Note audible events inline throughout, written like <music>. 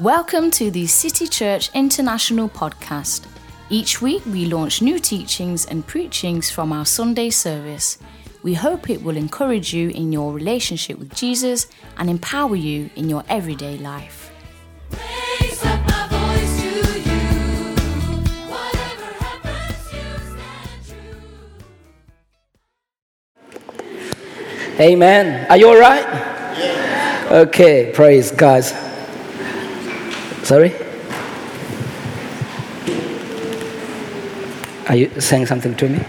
Welcome to the City Church International podcast. Each week we launch new teachings and preachings from our Sunday service. We hope it will encourage you in your relationship with Jesus and empower you in your everyday life. Raise my voice to you. Whatever happens, you stand true. Amen. Are you all right? Okay, praise God. Sorry? Are you saying something to me?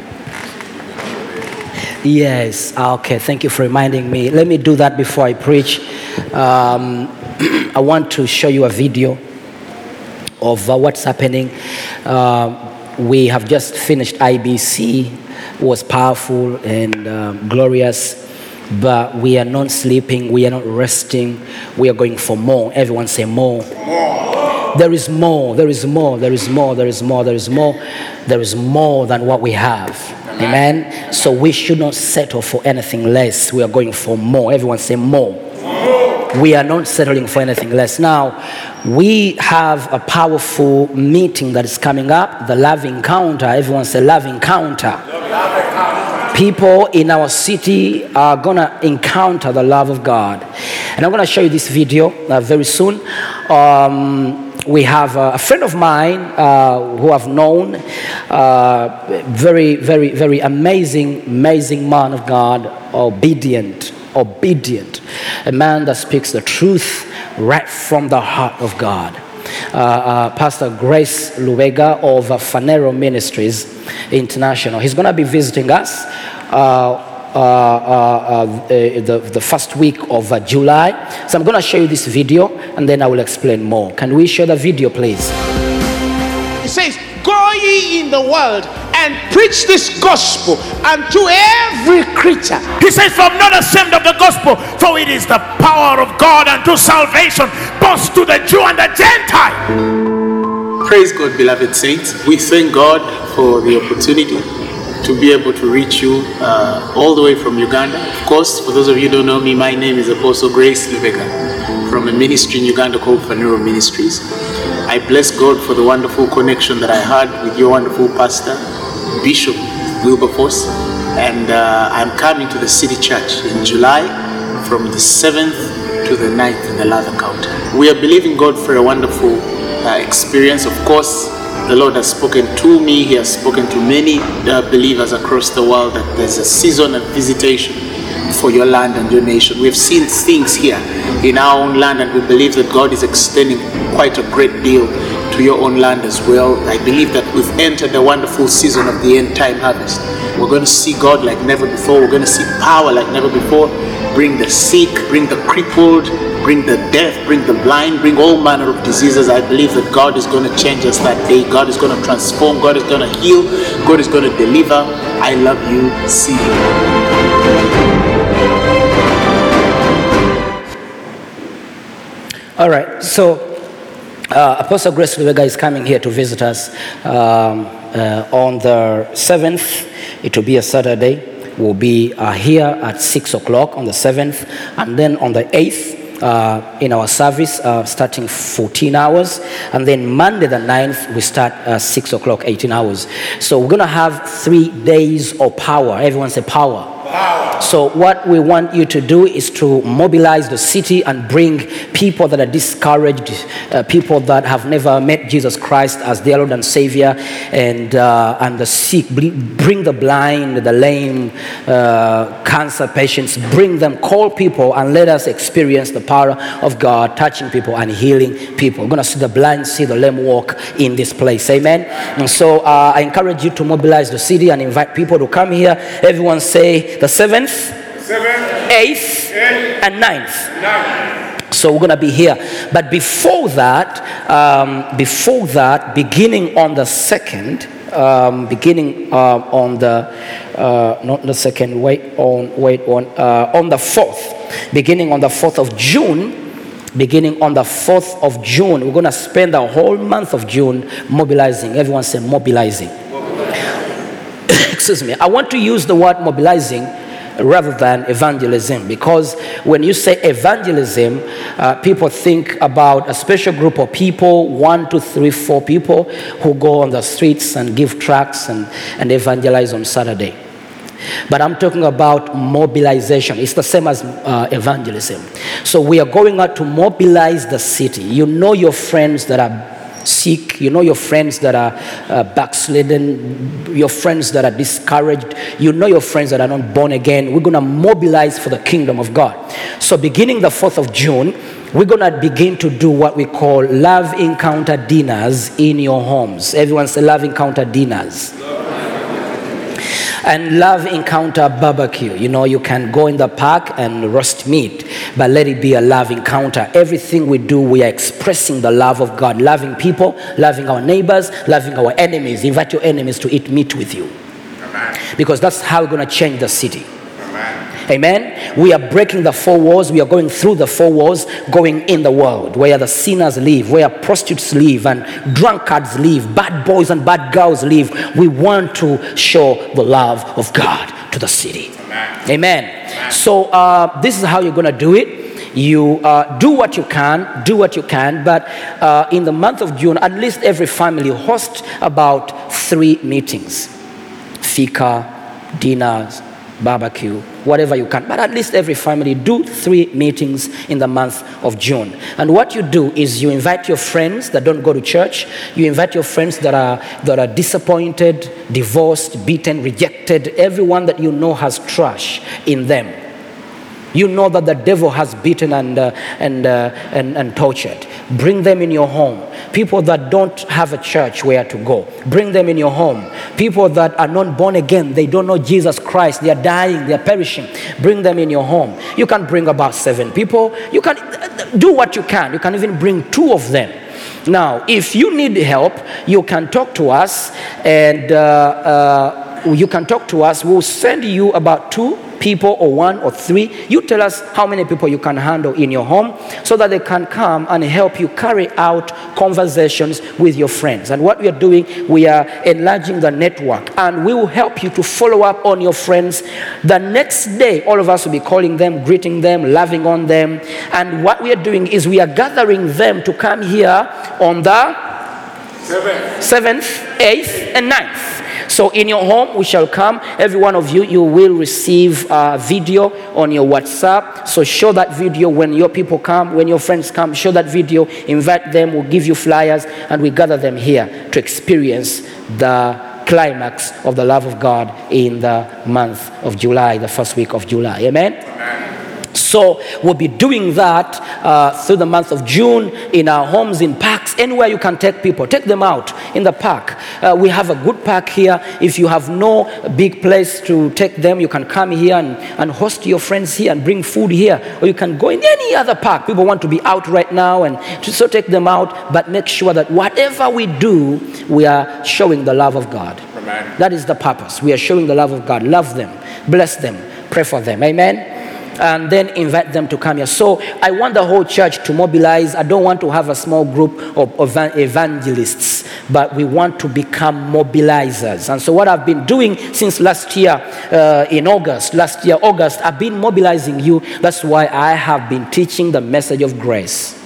Yes, okay, thank you for reminding me. Let me do that before I preach. Um, <clears throat> I want to show you a video of uh, what's happening. Uh, we have just finished IBC, it was powerful and um, glorious, but we are not sleeping, we are not resting, we are going for more. Everyone say more. There is more, there is more, there is more, there is more, there is more, there is more than what we have. Amen. So we should not settle for anything less. We are going for more. Everyone say more. We are not settling for anything less. Now, we have a powerful meeting that is coming up, the love encounter. Everyone say love encounter. People in our city are gonna encounter the love of God. And I'm gonna show you this video uh, very soon. Um, we have a friend of mine uh, who I've known, uh, very, very, very amazing, amazing man of God, obedient, obedient, a man that speaks the truth right from the heart of God. Uh, uh, Pastor Grace Lubega of uh, Phaneroo Ministries International. He's going to be visiting us. Uh, uh, uh, uh, the, the first week of uh, July. So I'm going to show you this video and then I will explain more. Can we show the video, please? It says, Go ye in the world and preach this gospel unto every creature. He says, For I'm not ashamed of the gospel, for it is the power of God unto salvation, both to the Jew and the Gentile. Praise God, beloved saints. We thank God for the opportunity to be able to reach you uh, all the way from Uganda. Of course, for those of you who don't know me, my name is Apostle Grace Lubega from a ministry in Uganda called Phaneroo Ministries. I bless God for the wonderful connection that I had with your wonderful pastor, Bishop Wilberforce. And uh, I'm coming to the City Church in July from the 7th to the 9th in the Love Encounter. We are believing God for a wonderful uh, experience. Of course, the Lord has spoken to me, He has spoken to many uh, believers across the world that there's a season of visitation for your land and your nation. We've seen things here in our own land, and we believe that God is extending quite a great deal to your own land as well. I believe that we've entered a wonderful season of the end time harvest. We're going to see God like never before. We're going to see power like never before. Bring the sick, bring the crippled, bring the deaf, bring the blind, bring all manner of diseases. I believe that God is going to change us that day. God is going to transform. God is going to heal. God is going to deliver. I love you. See you. All right, so uh, Apostle Grace Lubega is coming here to visit us um, uh, on the 7th. It will be a Saturday. We'll be uh, here at 6 o'clock on the 7th, and then on the 8th, uh, in our service, uh, starting 14 hours, and then Monday the 9th, we start uh, 6 o'clock, 18 hours. So we're gonna have three days of power. Everyone say power. So, what we want you to do is to mobilize the city and bring people that are discouraged, uh, people that have never met Jesus Christ as their Lord and Savior, and, uh, and the sick. Bring the blind, the lame, uh, cancer patients, bring them, call people, and let us experience the power of God touching people and healing people. We're going to see the blind see the lame walk in this place. Amen. And so, uh, I encourage you to mobilize the city and invite people to come here. Everyone say the 7th, 8th, and 9th. So we're going to be here. But before that, um, before that, beginning on the 2nd, um, beginning uh, on the, uh, not the second, wait on, wait on, uh, on the 4th, beginning on the 4th of June, beginning on the 4th of June, we're going to spend the whole month of June mobilizing. Everyone say mobilizing excuse me, I want to use the word mobilizing rather than evangelism. Because when you say evangelism, uh, people think about a special group of people one, two, three, four people who go on the streets and give tracts and, and evangelize on Saturday. But I'm talking about mobilization. It's the same as uh, evangelism. So we are going out to mobilize the city. You know your friends that are sick, you know your friends that are uh, backslidden, your friends that are discouraged, you know your friends that are not born again. We're going to mobilize for the kingdom of God. So beginning the 4th of June, we're going to begin to do what we call love encounter dinners in your homes. Everyone say love encounter dinners and love encounter barbecue. You know, you can go in the park and roast meat, but let it be a love encounter. Everything we do, we are expressing the love of God, loving people, loving our neighbors, loving our enemies. Invite your enemies to eat meat with you. Because that's how we're going to change the city. Amen. We are breaking the four walls. We are going through the four walls, going in the world where the sinners live, where prostitutes live, and drunkards live, bad boys and bad girls live. We want to show the love of God to the city. Amen. So, uh, this is how you're going to do it. You uh, do what you can, do what you can, but uh, in the month of June, at least every family host about three meetings fika, dinners, barbecue, whatever you can. But at least every family do three meetings in the month of June. And what you do is you invite your friends that don't go to church, you invite your friends that are that are disappointed, divorced, beaten, rejected, everyone that you know has trash in them. You know that the devil has beaten and, uh, and, uh, and, and tortured. Bring them in your home. People that don't have a church where to go, bring them in your home. People that are not born again, they don't know Jesus Christ, they are dying, they are perishing. Bring them in your home. You can bring about seven people. You can do what you can. You can even bring two of them. Now, if you need help, you can talk to us and uh, uh, you can talk to us. We'll send you about two people or one or three. You tell us how many people you can handle in your home so that they can come and help you carry out conversations with your friends. And what we are doing, we are enlarging the network and we will help you to follow up on your friends. The next day, all of us will be calling them, greeting them, loving on them. And what we are doing is we are gathering them to come here on the seventh, eighth, and ninth. So in your home, we shall come. Every one of you, you will receive a video on your WhatsApp. So show that video when your people come, when your friends come. Show that video. Invite them. We'll give you flyers, and we gather them here to experience the climax of the love of God in the month of July, the first week of July. Amen. So we'll be doing that uh, through the month of June in our homes, in parks, anywhere you can take people. Take them out in the park. Uh, we have a good park here. If you have no big place to take them, you can come here and, and host your friends here and bring food here. Or you can go in any other park. People want to be out right now and to, so take them out. But make sure that whatever we do, we are showing the love of God. Amen. That is the purpose. We are showing the love of God. Love them, bless them, pray for them. Amen and then invite them to come here. So I want the whole church to mobilize. I don't want to have a small group of evan- evangelists, but we want to become mobilizers. And so what I've been doing since last year uh, in August, last year August, I've been mobilizing you. That's why I have been teaching the message of grace.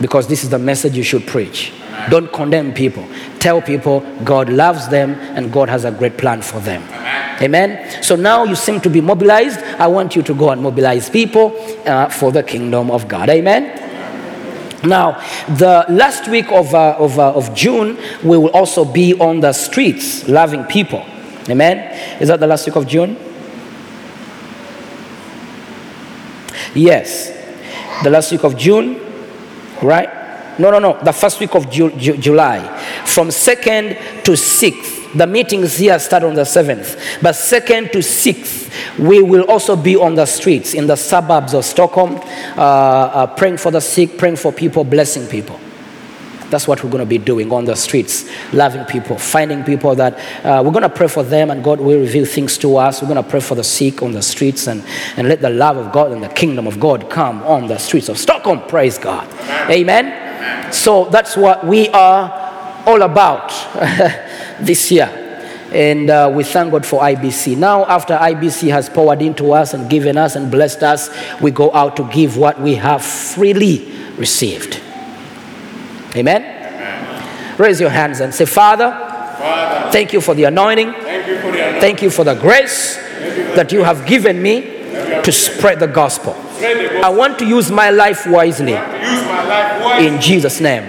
Because this is the message you should preach. Don't condemn people. Tell people God loves them and God has a great plan for them. Amen. So now you seem to be mobilized. I want you to go and mobilize people uh, for the kingdom of God. Amen. Now, the last week of, uh, of, uh, of June, we will also be on the streets loving people. Amen. Is that the last week of June? Yes. The last week of June, right? No, no, no. The first week of Ju- Ju- July. From 2nd to 6th. The meetings here start on the 7th. But 2nd to 6th, we will also be on the streets in the suburbs of Stockholm, uh, uh, praying for the sick, praying for people, blessing people. That's what we're going to be doing on the streets, loving people, finding people that uh, we're going to pray for them and God will reveal things to us. We're going to pray for the sick on the streets and, and let the love of God and the kingdom of God come on the streets of Stockholm. Praise God. Amen. So that's what we are all about <laughs> this year. And uh, we thank God for IBC. Now, after IBC has poured into us and given us and blessed us, we go out to give what we have freely received. Amen? Raise your hands and say, Father, thank you for the anointing. Thank you for the grace that you have given me to spread the gospel. I want to use my life wisely. In Jesus' name.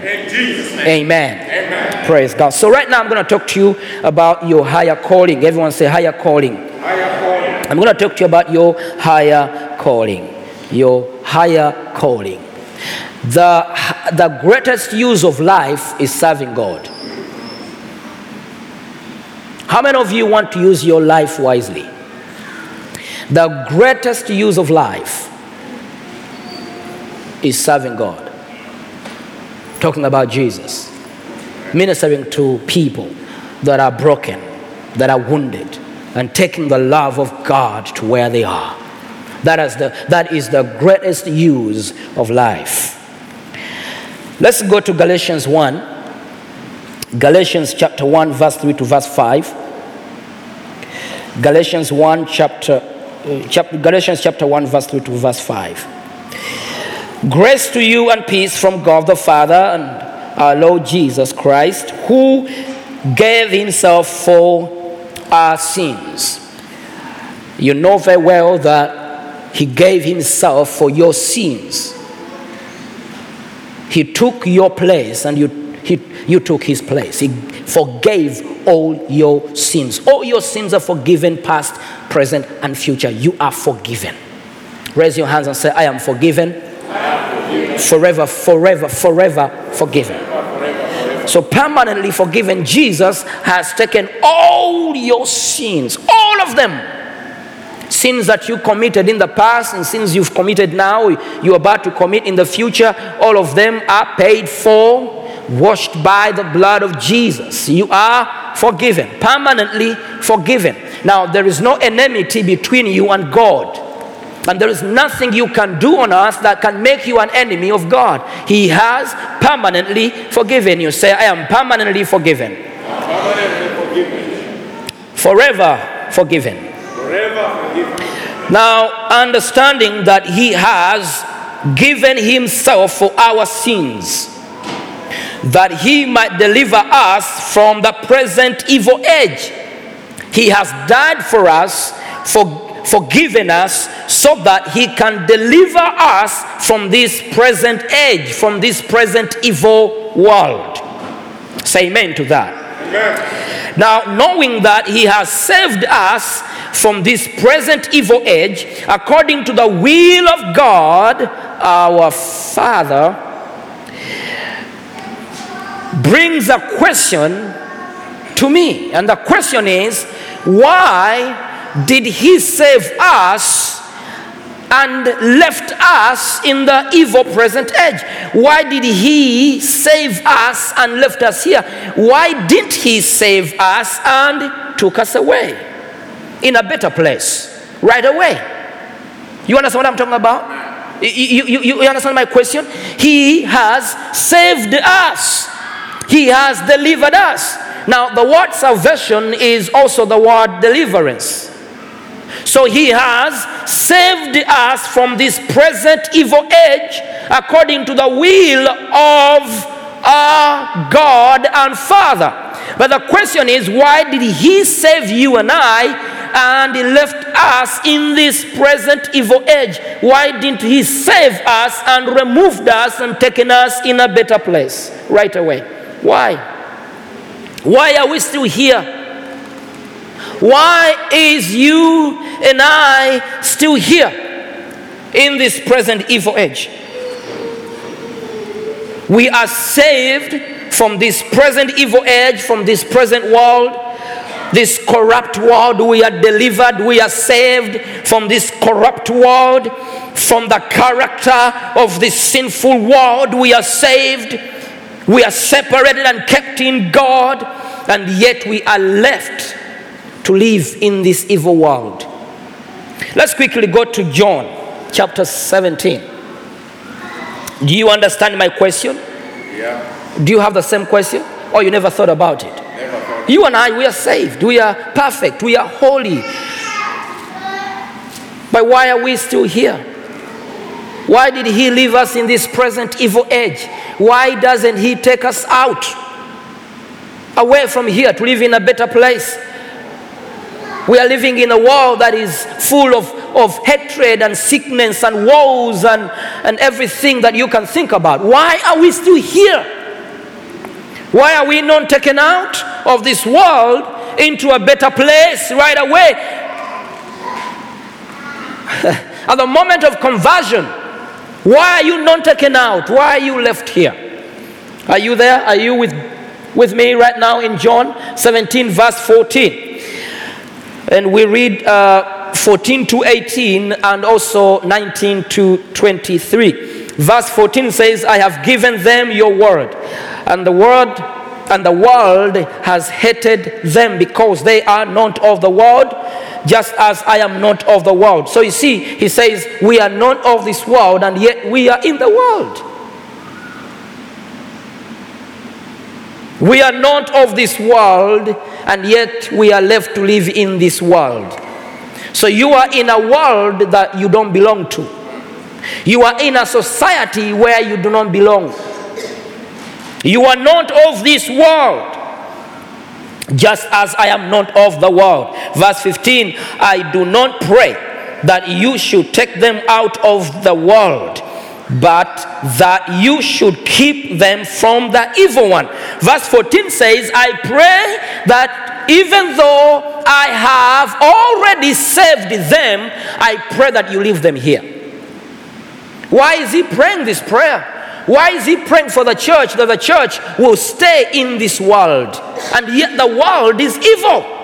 Amen. Praise God. So, right now, I'm going to talk to you about your higher calling. Everyone say, higher calling. I'm going to talk to you about your higher calling. Your higher calling. The, the greatest use of life is serving God. How many of you want to use your life wisely? The greatest use of life is serving God. Talking about Jesus, ministering to people that are broken, that are wounded, and taking the love of God to where they are. That is the, that is the greatest use of life. Let's go to Galatians 1. Galatians chapter 1, verse 3 to verse 5. Galatians 1, chapter, uh, chapter, Galatians chapter 1, verse 3 to verse 5. Grace to you and peace from God the Father and our Lord Jesus Christ, who gave himself for our sins. You know very well that he gave himself for your sins. He took your place and you, he, you took his place. He forgave all your sins. All your sins are forgiven, past, present, and future. You are forgiven. Raise your hands and say, I am forgiven. Forever, forever, forever forgiven. So, permanently forgiven, Jesus has taken all your sins, all of them. Sins that you committed in the past and sins you've committed now, you're about to commit in the future, all of them are paid for, washed by the blood of Jesus. You are forgiven, permanently forgiven. Now, there is no enmity between you and God. And there is nothing you can do on earth that can make you an enemy of God. He has permanently forgiven you. Say, I am permanently forgiven. Forever forgiven. Now, understanding that He has given Himself for our sins, that He might deliver us from the present evil age. He has died for us, for, forgiven us, so that He can deliver us from this present age, from this present evil world. Say amen to that. Now, knowing that He has saved us from this present evil age, according to the will of God, our Father, brings a question to me. And the question is why did He save us? and left us in the evil present age. Why did he save us and left us here? Why didn't he save us and took us away in a better place right away? You understand what I'm talking about? You, you, you, understand my question? He has saved us. He has delivered us. Now, the word salvation is also the word deliverance. So he has saved us from this present evil age according to the will of our God and Father. But the question is, why did he save you and I and he left us in this present evil age? Why didn't he save us and removed us and taken us in a better place right away? Why? Why are we still here? Why is you and I still here in this present evil age? We are saved from this present evil age, from this present world, this corrupt world. We are delivered, we are saved from this corrupt world, from the character of this sinful world. We are saved, we are separated and kept in God, and yet we are left to live in this evil world. Let's quickly go to John chapter 17. Do you understand my question? Yeah. Do you have the same question? Or you never thought about it? Never thought. You and I, we are saved. We are perfect. We are holy. But why are we still here? Why did He leave us in this present evil age? Why doesn't He take us out? Away from here to live in a better place. We are living in a world that is full of, of hatred and sickness and woes and, and everything that you can think about. Why are we still here? Why are we not taken out of this world into a better place right away? <laughs> At the moment of conversion, why are you not taken out? Why are you left here? Are you there? Are you with, with me right now in John 17, verse 14? And we read uh, 14 to 18 and also 19 to 23. Verse 14 says, I have given them your word, and the word and the world has hated them because they are not of the world, just as I am not of the world. So you see, he says, We are not of this world, and yet we are in the world. We are not of this world, and yet we are left to live in this world. So you are in a world that you don't belong to. You are in a society where you do not belong. You are not of this world, just as I am not of the world. Verse 15 I do not pray that you should take them out of the world, but that you should keep them from the evil one. Verse 14 says, I pray that even though I have already saved them, I pray that you leave them here. Why is he praying this prayer? Why is he praying for the church that the church will stay in this world? And yet the world is evil.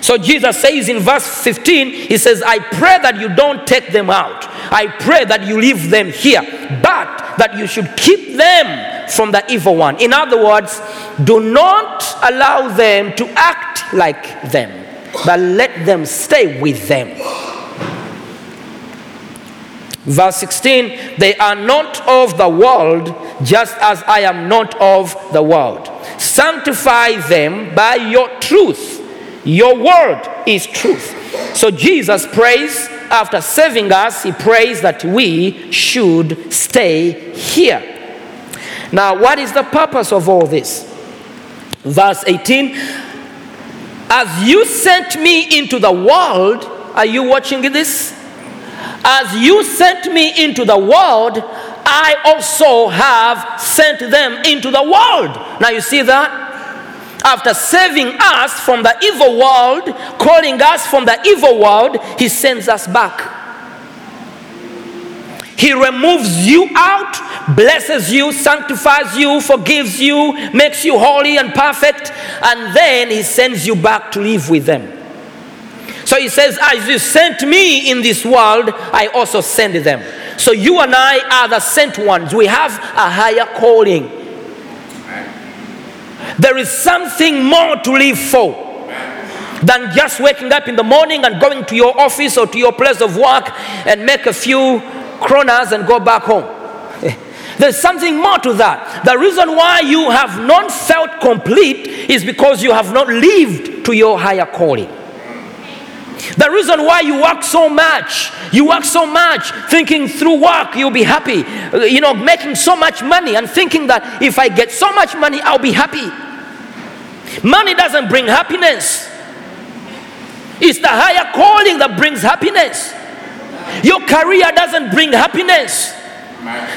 So Jesus says in verse 15, He says, I pray that you don't take them out. I pray that you leave them here, but that you should keep them from the evil one. In other words, do not allow them to act like them, but let them stay with them. Verse 16, they are not of the world, just as I am not of the world. Sanctify them by your truth. Your word is truth. So Jesus prays, after saving us, he prays that we should stay here. Now, what is the purpose of all this? Verse 18, as you sent me into the world, are you watching this? As you sent me into the world, I also have sent them into the world. Now you see that? After saving us from the evil world, calling us from the evil world, he sends us back. He removes you out, blesses you, sanctifies you, forgives you, makes you holy and perfect, and then he sends you back to live with them. So he says, ah, As you sent me in this world, I also send them. So you and I are the sent ones. We have a higher calling. There is something more to live for than just waking up in the morning and going to your office or to your place of work and make a few kronas and go back home. <laughs> There's something more to that. The reason why you have not felt complete is because you have not lived to your higher calling. The reason why you work so much, you work so much thinking through work you'll be happy, Uh, you know, making so much money and thinking that if I get so much money, I'll be happy. Money doesn't bring happiness, it's the higher calling that brings happiness. Your career doesn't bring happiness.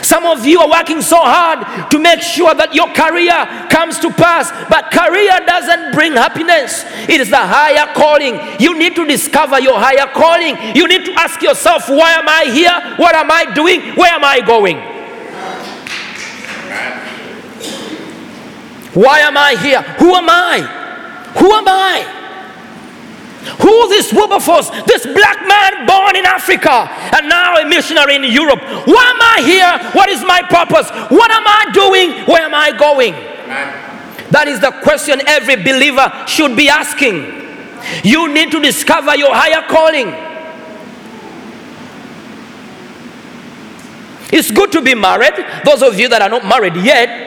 Some of you are working so hard to make sure that your career comes to pass, but career doesn't bring happiness. It is the higher calling. You need to discover your higher calling. You need to ask yourself, why am I here? What am I doing? Where am I going? Why am I here? Who am I? Who am I? Who this Wilberforce, this black man born in Africa and now a missionary in Europe? Why am I here? What is my purpose? What am I doing? Where am I going? That is the question every believer should be asking. You need to discover your higher calling. It's good to be married. Those of you that are not married yet,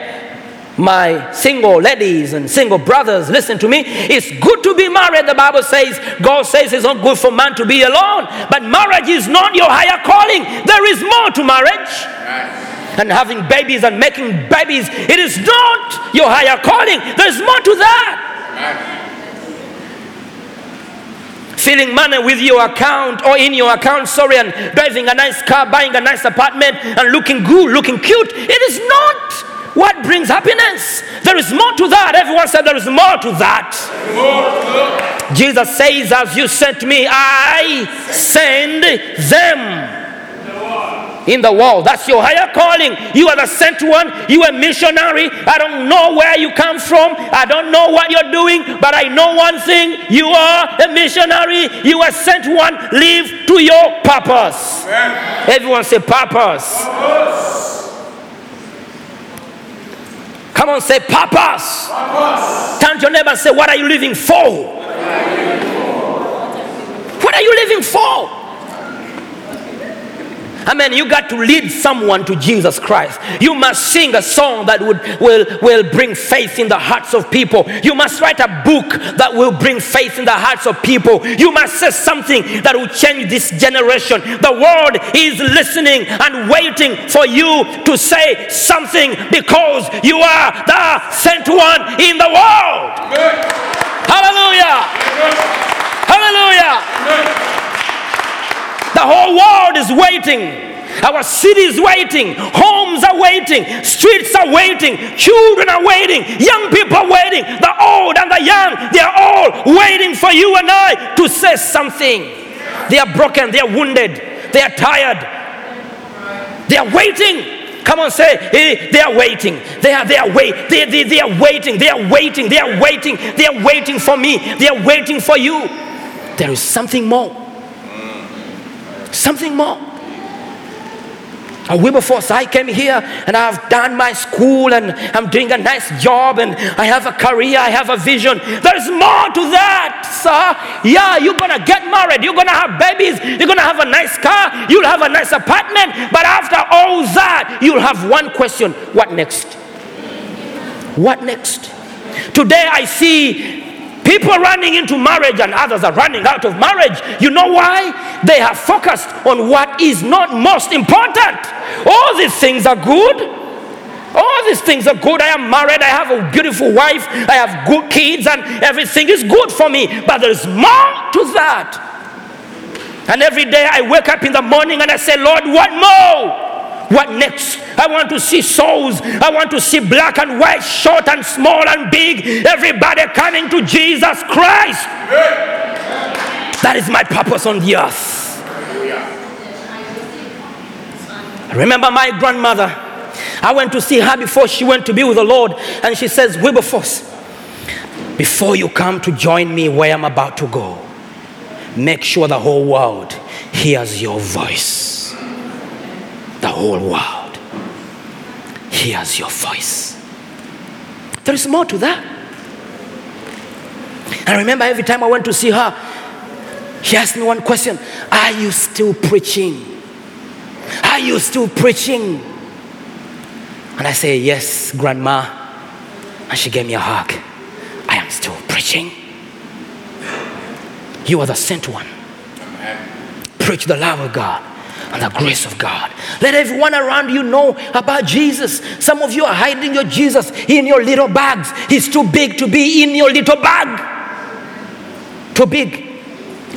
My single ladies and single brothers, listen to me. It's good to be married. The Bible says, God says it's not good for man to be alone. But marriage is not your higher calling. There is more to marriage. And having babies and making babies, it is not your higher calling. There's more to that. Filling money with your account or in your account, sorry, and driving a nice car, buying a nice apartment, and looking good, looking cute. It is not what brings happiness. There is more to that. Everyone said there is more to that. More. Jesus says, As you sent me, I send them in the world. That's your higher calling. You are the sent one. You are a missionary. I don't know where you come from. I don't know what you're doing, but I know one thing. You are a missionary. You are sent one. Live to your purpose. Everyone say purpose. purpose. Come on, say purpose. Turn to your neighbor and say, What are you living for? What are you living for? I mean, you got to lead someone to Jesus Christ. You must sing a song that would, will, will bring faith in the hearts of people. You must write a book that will bring faith in the hearts of people. You must say something that will change this generation. The world is listening and waiting for you to say something because you are the sent one in the world. Hallelujah! Hallelujah! The whole world is waiting. Our city is waiting. Homes are waiting. Streets are waiting. Children are waiting. Young people are waiting. The old and the young, they are all waiting for you and I to say something. They are broken. They are wounded. They are tired. They are waiting. Come on, say, eh, they are waiting. They are, they are wait. They, they, they are waiting. They are waiting. They are waiting. They are waiting for me. They are waiting for you. There is something more. Something more. A Wilberforce, I came here and I've done my school and I'm doing a nice job and I have a career, I have a vision. There's more to that, sir. Yeah, you're gonna get married, you're gonna have babies, you're gonna have a nice car, you'll have a nice apartment, but after all that, you'll have one question what next? What next? Today I see people running into marriage and others are running out of marriage. You know why? They have focused on what is not most important. All these things are good. All these things are good. I am married. I have a beautiful wife. I have good kids, and everything is good for me. But there's more to that. And every day I wake up in the morning and I say, Lord, what more? What next? I want to see souls. I want to see black and white, short and small and big. Everybody coming to Jesus Christ. That is my purpose on the earth. I remember my grandmother. I went to see her before she went to be with the Lord, and she says, Wilberforce, before you come to join me where I'm about to go, make sure the whole world hears your voice. The whole world hears your voice. There is more to that. I remember every time I went to see her, she asked me one question Are you still preaching? Are you still preaching? And I say, Yes, Grandma. And she gave me a hug. I am still preaching. You are the sent one. Preach the love of God and the grace of God. Let everyone around you know about Jesus. Some of you are hiding your Jesus in your little bags. He's too big to be in your little bag. Too big.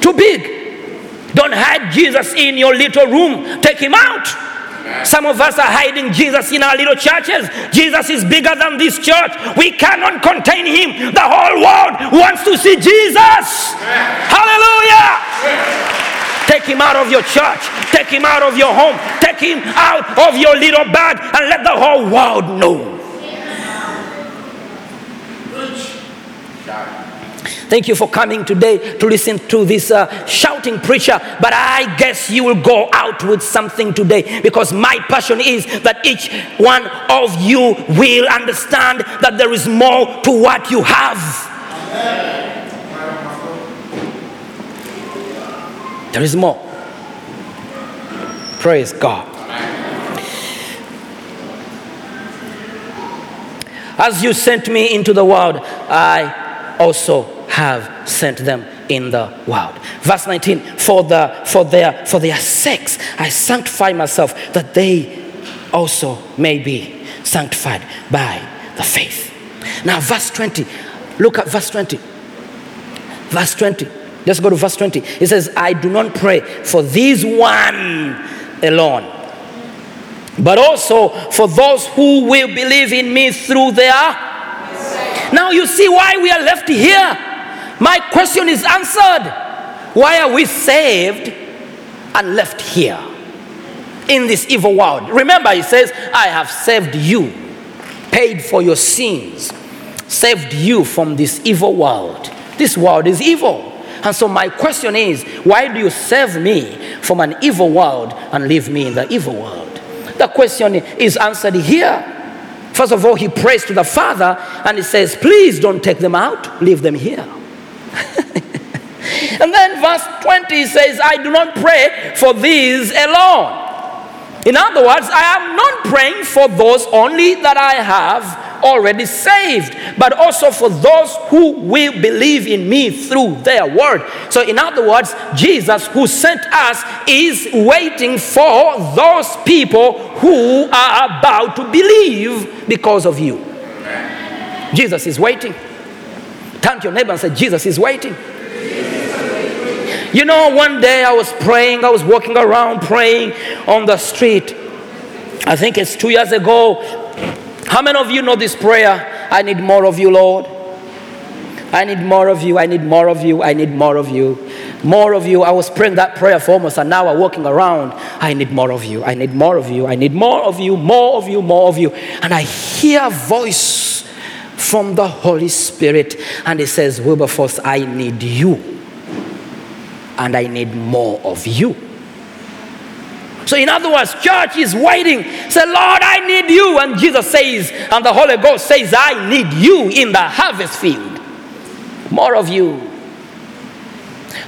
Too big. Don't hide Jesus in your little room. Take him out. Some of us are hiding Jesus in our little churches. Jesus is bigger than this church. We cannot contain him. The whole world wants to see Jesus. Hallelujah. Take him out of your church. Take him out of your home. Take him out of your little bag and let the whole world know. Thank you for coming today to listen to this uh, shouting preacher. But I guess you will go out with something today because my passion is that each one of you will understand that there is more to what you have. There is more. Praise God. As you sent me into the world, I also have sent them in the world. Verse 19, for, the, for, their, for their sakes I sanctify myself, that they also may be sanctified by the faith. Now, verse 20, look at verse 20. Verse 20. Let's go to verse 20. It says, I do not pray for these one alone, but also for those who will believe in me through their. Now you see why we are left here. My question is answered. Why are we saved and left here in this evil world? Remember, he says, I have saved you, paid for your sins, saved you from this evil world. This world is evil. And so, my question is, why do you save me from an evil world and leave me in the evil world? The question is answered here. First of all, he prays to the Father and he says, Please don't take them out, leave them here. <laughs> and then verse 20 says, I do not pray for these alone. In other words, I am not praying for those only that I have already saved, but also for those who will believe in me through their word. So, in other words, Jesus, who sent us, is waiting for those people who are about to believe because of you. Jesus is waiting. Turn to your neighbor and say, Jesus is waiting. You know, one day I was praying, I was walking around praying on the street. I think it's two years ago. How many of you know this prayer? I need more of you, Lord. I need more of you. I need more of you. I need more of you. More of you. I was praying that prayer for almost an hour walking around. I need more of you. I need more of you. I need more of you. More of you. More of you. And I hear a voice from the Holy Spirit and it says, Wilberforce, I need you. And I need more of you. So, in other words, church is waiting. Say, Lord, I need you. And Jesus says, and the Holy Ghost says, I need you in the harvest field. More of you.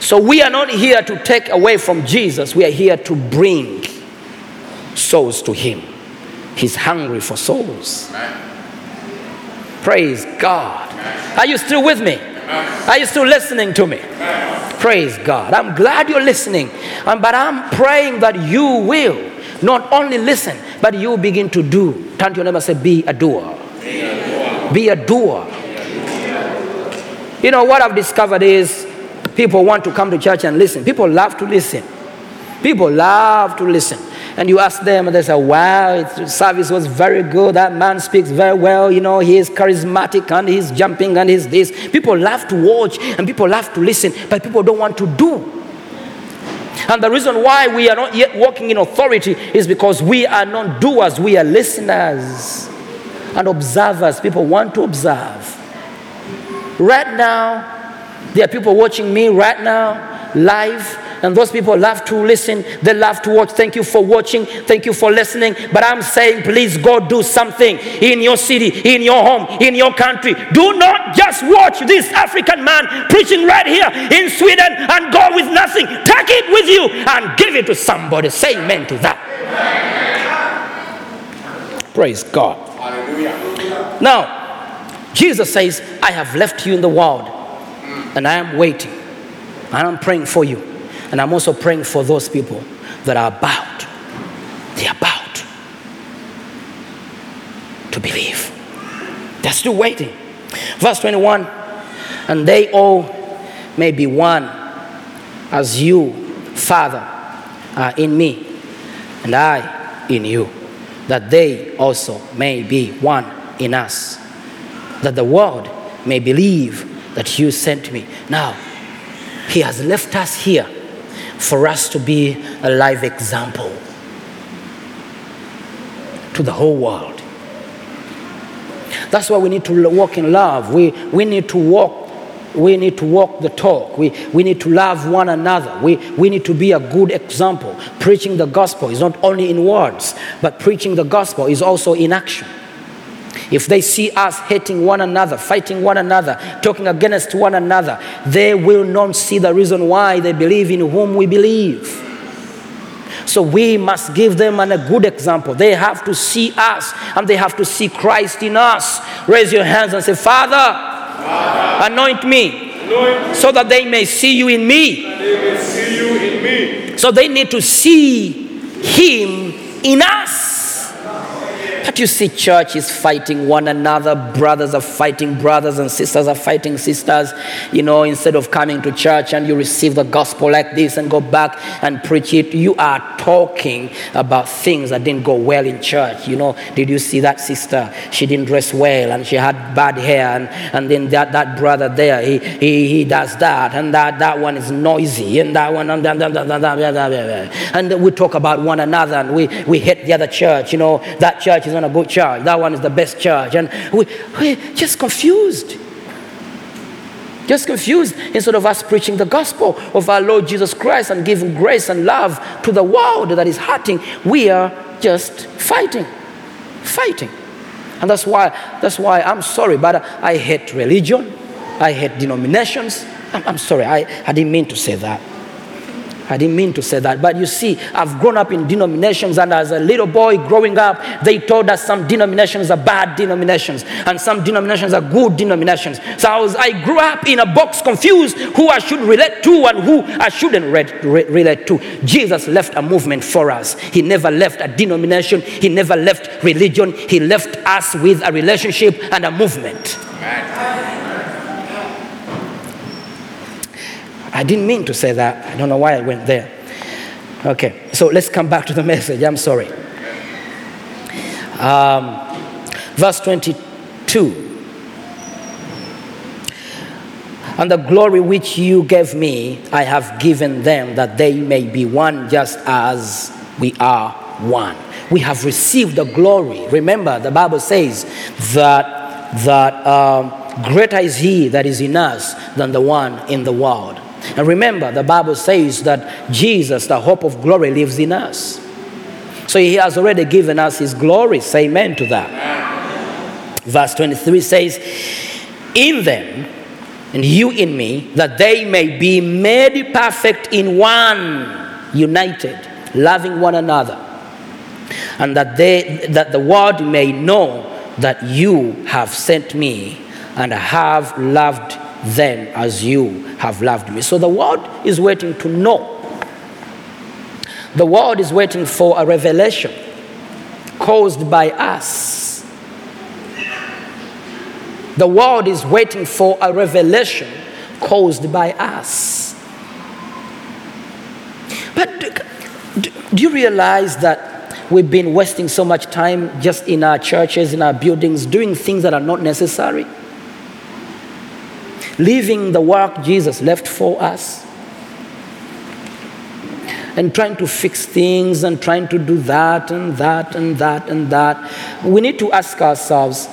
So, we are not here to take away from Jesus, we are here to bring souls to Him. He's hungry for souls. Praise God. Are you still with me? Are you still listening to me? Praise God. I'm glad you're listening. Um, but I'm praying that you will not only listen, but you begin to do. Turn to your neighbor say, Be a doer. Be a doer. You know what I've discovered is people want to come to church and listen. People love to listen. People love to listen. And you ask them, and they say, Wow, service was very good. That man speaks very well. You know, he is charismatic and he's jumping and he's this. People love to watch and people love to listen, but people don't want to do. And the reason why we are not yet walking in authority is because we are not doers, we are listeners and observers. People want to observe. Right now, there are people watching me right now, live, and those people love to listen, they love to watch. Thank you for watching, thank you for listening. But I'm saying, please go do something in your city, in your home, in your country. Do not just watch this African man preaching right here in Sweden and go with nothing. Take it with you and give it to somebody. Say amen to that. Praise God. Now, Jesus says, I have left you in the world and I am waiting and I'm praying for you. And I'm also praying for those people that are about, they're about to believe. They're still waiting. Verse 21 And they all may be one as you, Father, are in me, and I in you, that they also may be one in us, that the world may believe that you sent me. Now, He has left us here for us to be a live example to the whole world. That's why we need to walk in love. We, we need to walk. We need to walk the talk. We, we need to love one another. We, we need to be a good example. Preaching the gospel is not only in words, but preaching the gospel is also in action. If they see us hating one another, fighting one another, talking against one another, they will not see the reason why they believe in whom we believe. So we must give them an, a good example. They have to see us and they have to see Christ in us. Raise your hands and say, Father, anoint me so that they may see you in me. So they need to see Him in us. But you see, church is fighting one another. Brothers are fighting brothers, and sisters are fighting sisters. You know, instead of coming to church and you receive the gospel like this and go back and preach it, you are talking about things that didn't go well in church. You know, did you see that sister? She didn't dress well and she had bad hair, and, and then that, that brother there, he, he, he does that, and that, that one is noisy, and that one, and, that, that, that, that, that, that. and we talk about one another, and we, we hate the other church. You know, that church is not a good church, that one is the best church, and we, we're just confused. Just confused instead of us preaching the gospel of our Lord Jesus Christ and giving grace and love to the world that is hurting, we are just fighting. Fighting. And that's why that's why I'm sorry, but I hate religion, I hate denominations. I'm, I'm sorry, I, I didn't mean to say that. I didn't mean to say that, but you see, I've grown up in denominations, and as a little boy growing up, they told us some denominations are bad denominations, and some denominations are good denominations. So I, was, I grew up in a box, confused who I should relate to and who I shouldn't re- re- relate to. Jesus left a movement for us. He never left a denomination. He never left religion. He left us with a relationship and a movement. I didn't mean to say that. I don't know why I went there. Okay, so let's come back to the <laughs> message. I'm sorry. Um, verse 22. And the glory which you gave me, I have given them, that they may be one just as we are one. We have received the glory. Remember, the Bible says that, that um, greater is He that is in us than the one in the world. And remember, the Bible says that Jesus, the hope of glory, lives in us. So He has already given us His glory. Say amen to that. Verse 23 says, In them, and you in me, that they may be made perfect in one, united, loving one another, and that, they, that the world may know that you have sent me and have loved them as you have loved me. So the world is waiting to know. The world is waiting for a revelation caused by us. The world is waiting for a revelation caused by us. But do- do you realize that we've been wasting so much time just in our churches, in our buildings, doing things that are not necessary? Leaving the work Jesus left for us? and trying to fix things and trying to do that and that and that and that. We need to ask ourselves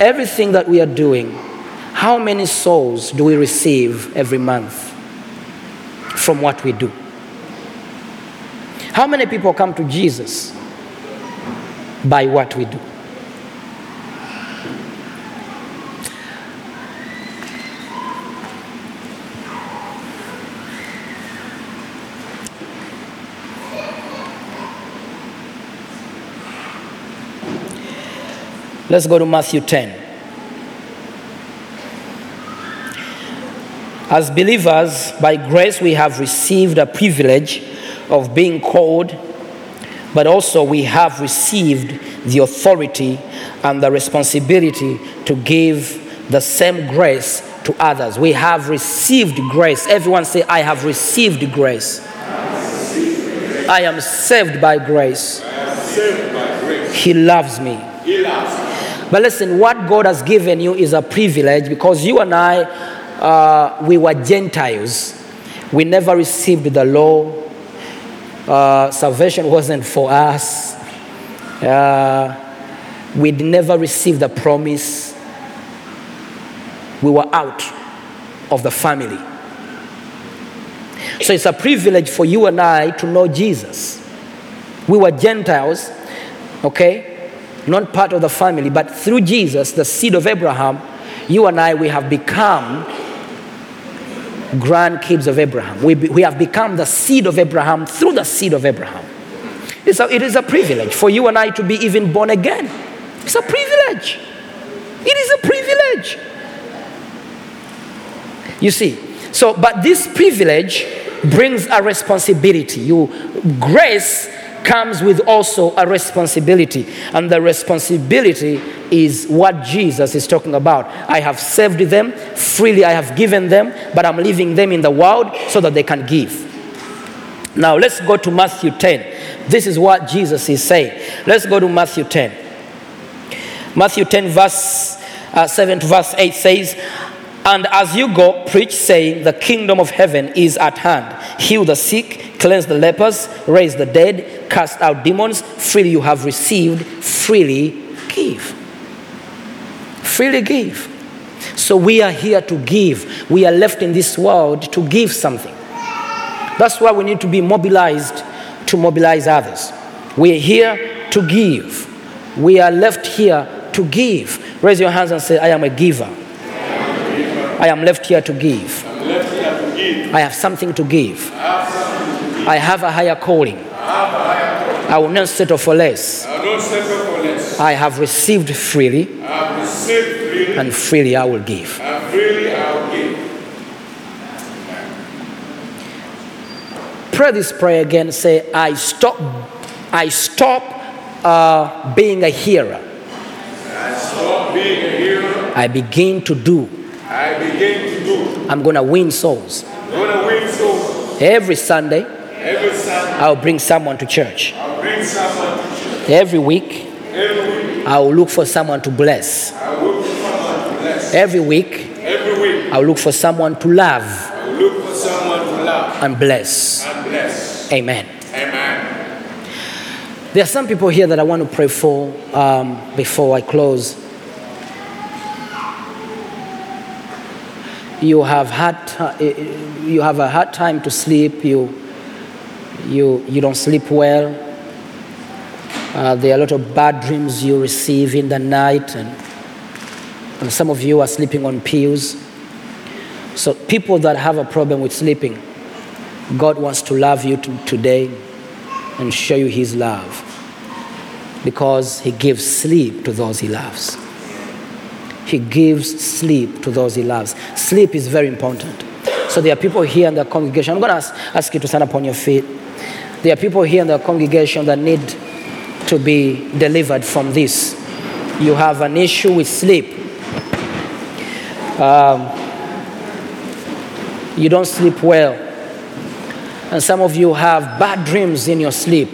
everything that we are doing, how many souls do we receive every month from what we do? How many people come to Jesus by what we do? Let's go to Matthew 10. As believers, by grace, we have received a privilege of being called, but also we have received the authority and the responsibility to give the same grace to others. We have received grace. Everyone say, I have received grace. I am saved by grace. He loves me. But listen, what God has given you is a privilege because you and I, uh, we were Gentiles. We never received the law. Uh, salvation wasn't for us. Uh, we'd never received the promise. We were out of the family. So it's a privilege for you and I to know Jesus. We were Gentiles, okay? Not part of the family, but through Jesus, the seed of Abraham, you and I, we have become grandkids of Abraham. We, be- we have become the seed of Abraham through the seed of Abraham. It's a, it is a privilege for you and I to be even born again. It's a privilege. It is a privilege. You see, so, but this privilege brings a responsibility. You, grace comes with also a responsibility, and the responsibility is what Jesus is talking about. I have saved them freely, I have given them, but I'm leaving them in the world so that they can give. Now, let's go to Matthew 10. This is what Jesus is saying. Let's go to Matthew 10. Matthew 10, verse uh, 7 to verse 8 says, And as you go, preach, saying, The kingdom of heaven is at hand. Heal the sick, cleanse the lepers, raise the dead, cast out demons. Freely you have received, freely give. Freely give. So we are here to give. We are left in this world to give something. That's why we need to be mobilized to mobilize others. We are here to give. We are left here to give. Raise your hands and say, I am a giver. I am left here to give. I have something to give. I have a higher calling. I will not settle for less. I don't settle for less. I have received freely, I have received freely, and freely I will give. I will give. Pray this prayer again. Say, I stop, I stop uh, being a hearer. I Stop being a hero. I begin to do. I begin to do. I'm going to win souls. Gonna win souls. Every Sunday, Every Sunday, I'll bring someone to church. I'll bring someone to church. Every week, Every week, I'll look for someone to bless. I will look for someone to bless. Every week, Every week, I'll look for someone to love I will look for someone to love and bless. and bless. Amen. Amen. There are some people here that I want to pray for um, before I close. You have had ti- you have a hard time to sleep. You you you don't sleep well. Uh, there are a lot of bad dreams you receive in the night, and, and some of you are sleeping on pills. So people that have a problem with sleeping, God wants to love you today and show you his love because he gives sleep to those he loves. He gives sleep to those he loves. Sleep is very important. So there are people here in the congregation. I'm going to ask, ask you to stand up on your feet. There are people here in the congregation that need to be delivered from this. You have an issue with sleep. Um, you don't sleep well. And some of you have bad dreams in your sleep.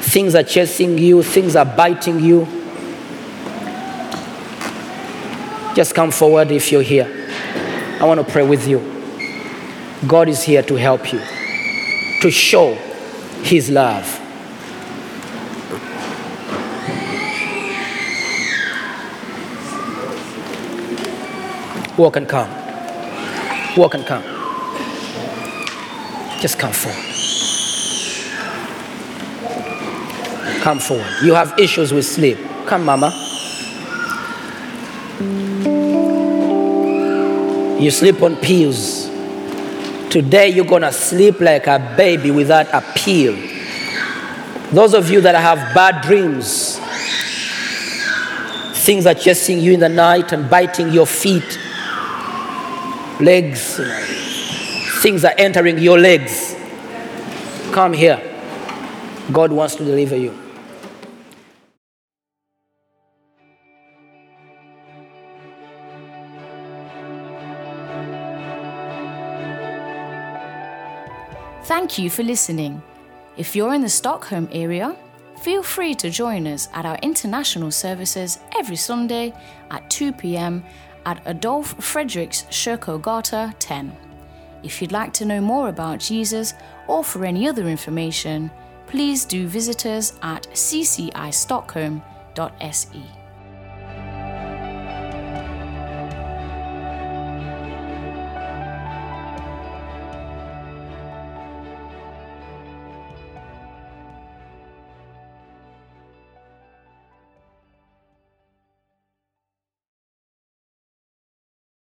Things are chasing you, things are biting you. Just come forward if you're here. I want to pray with you. God is here to help you, to show His love. Walk and come. Walk and come. Just come forward. Come forward. You have issues with sleep. Come, Mama. You sleep on pills. Today you're gonna sleep like a baby without a pill. Those of you that have bad dreams, things are chasing you in the night and biting your feet, legs, things are entering your legs. Come here. God wants to deliver you. Thank you for listening. If you're in the Stockholm area, feel free to join us at our international services every Sunday at 2 pm at Adolf Fredriks Kyrkogata 10. If you'd like to know more about Jesus or for any other information, please do visit us at ccistockholm.se.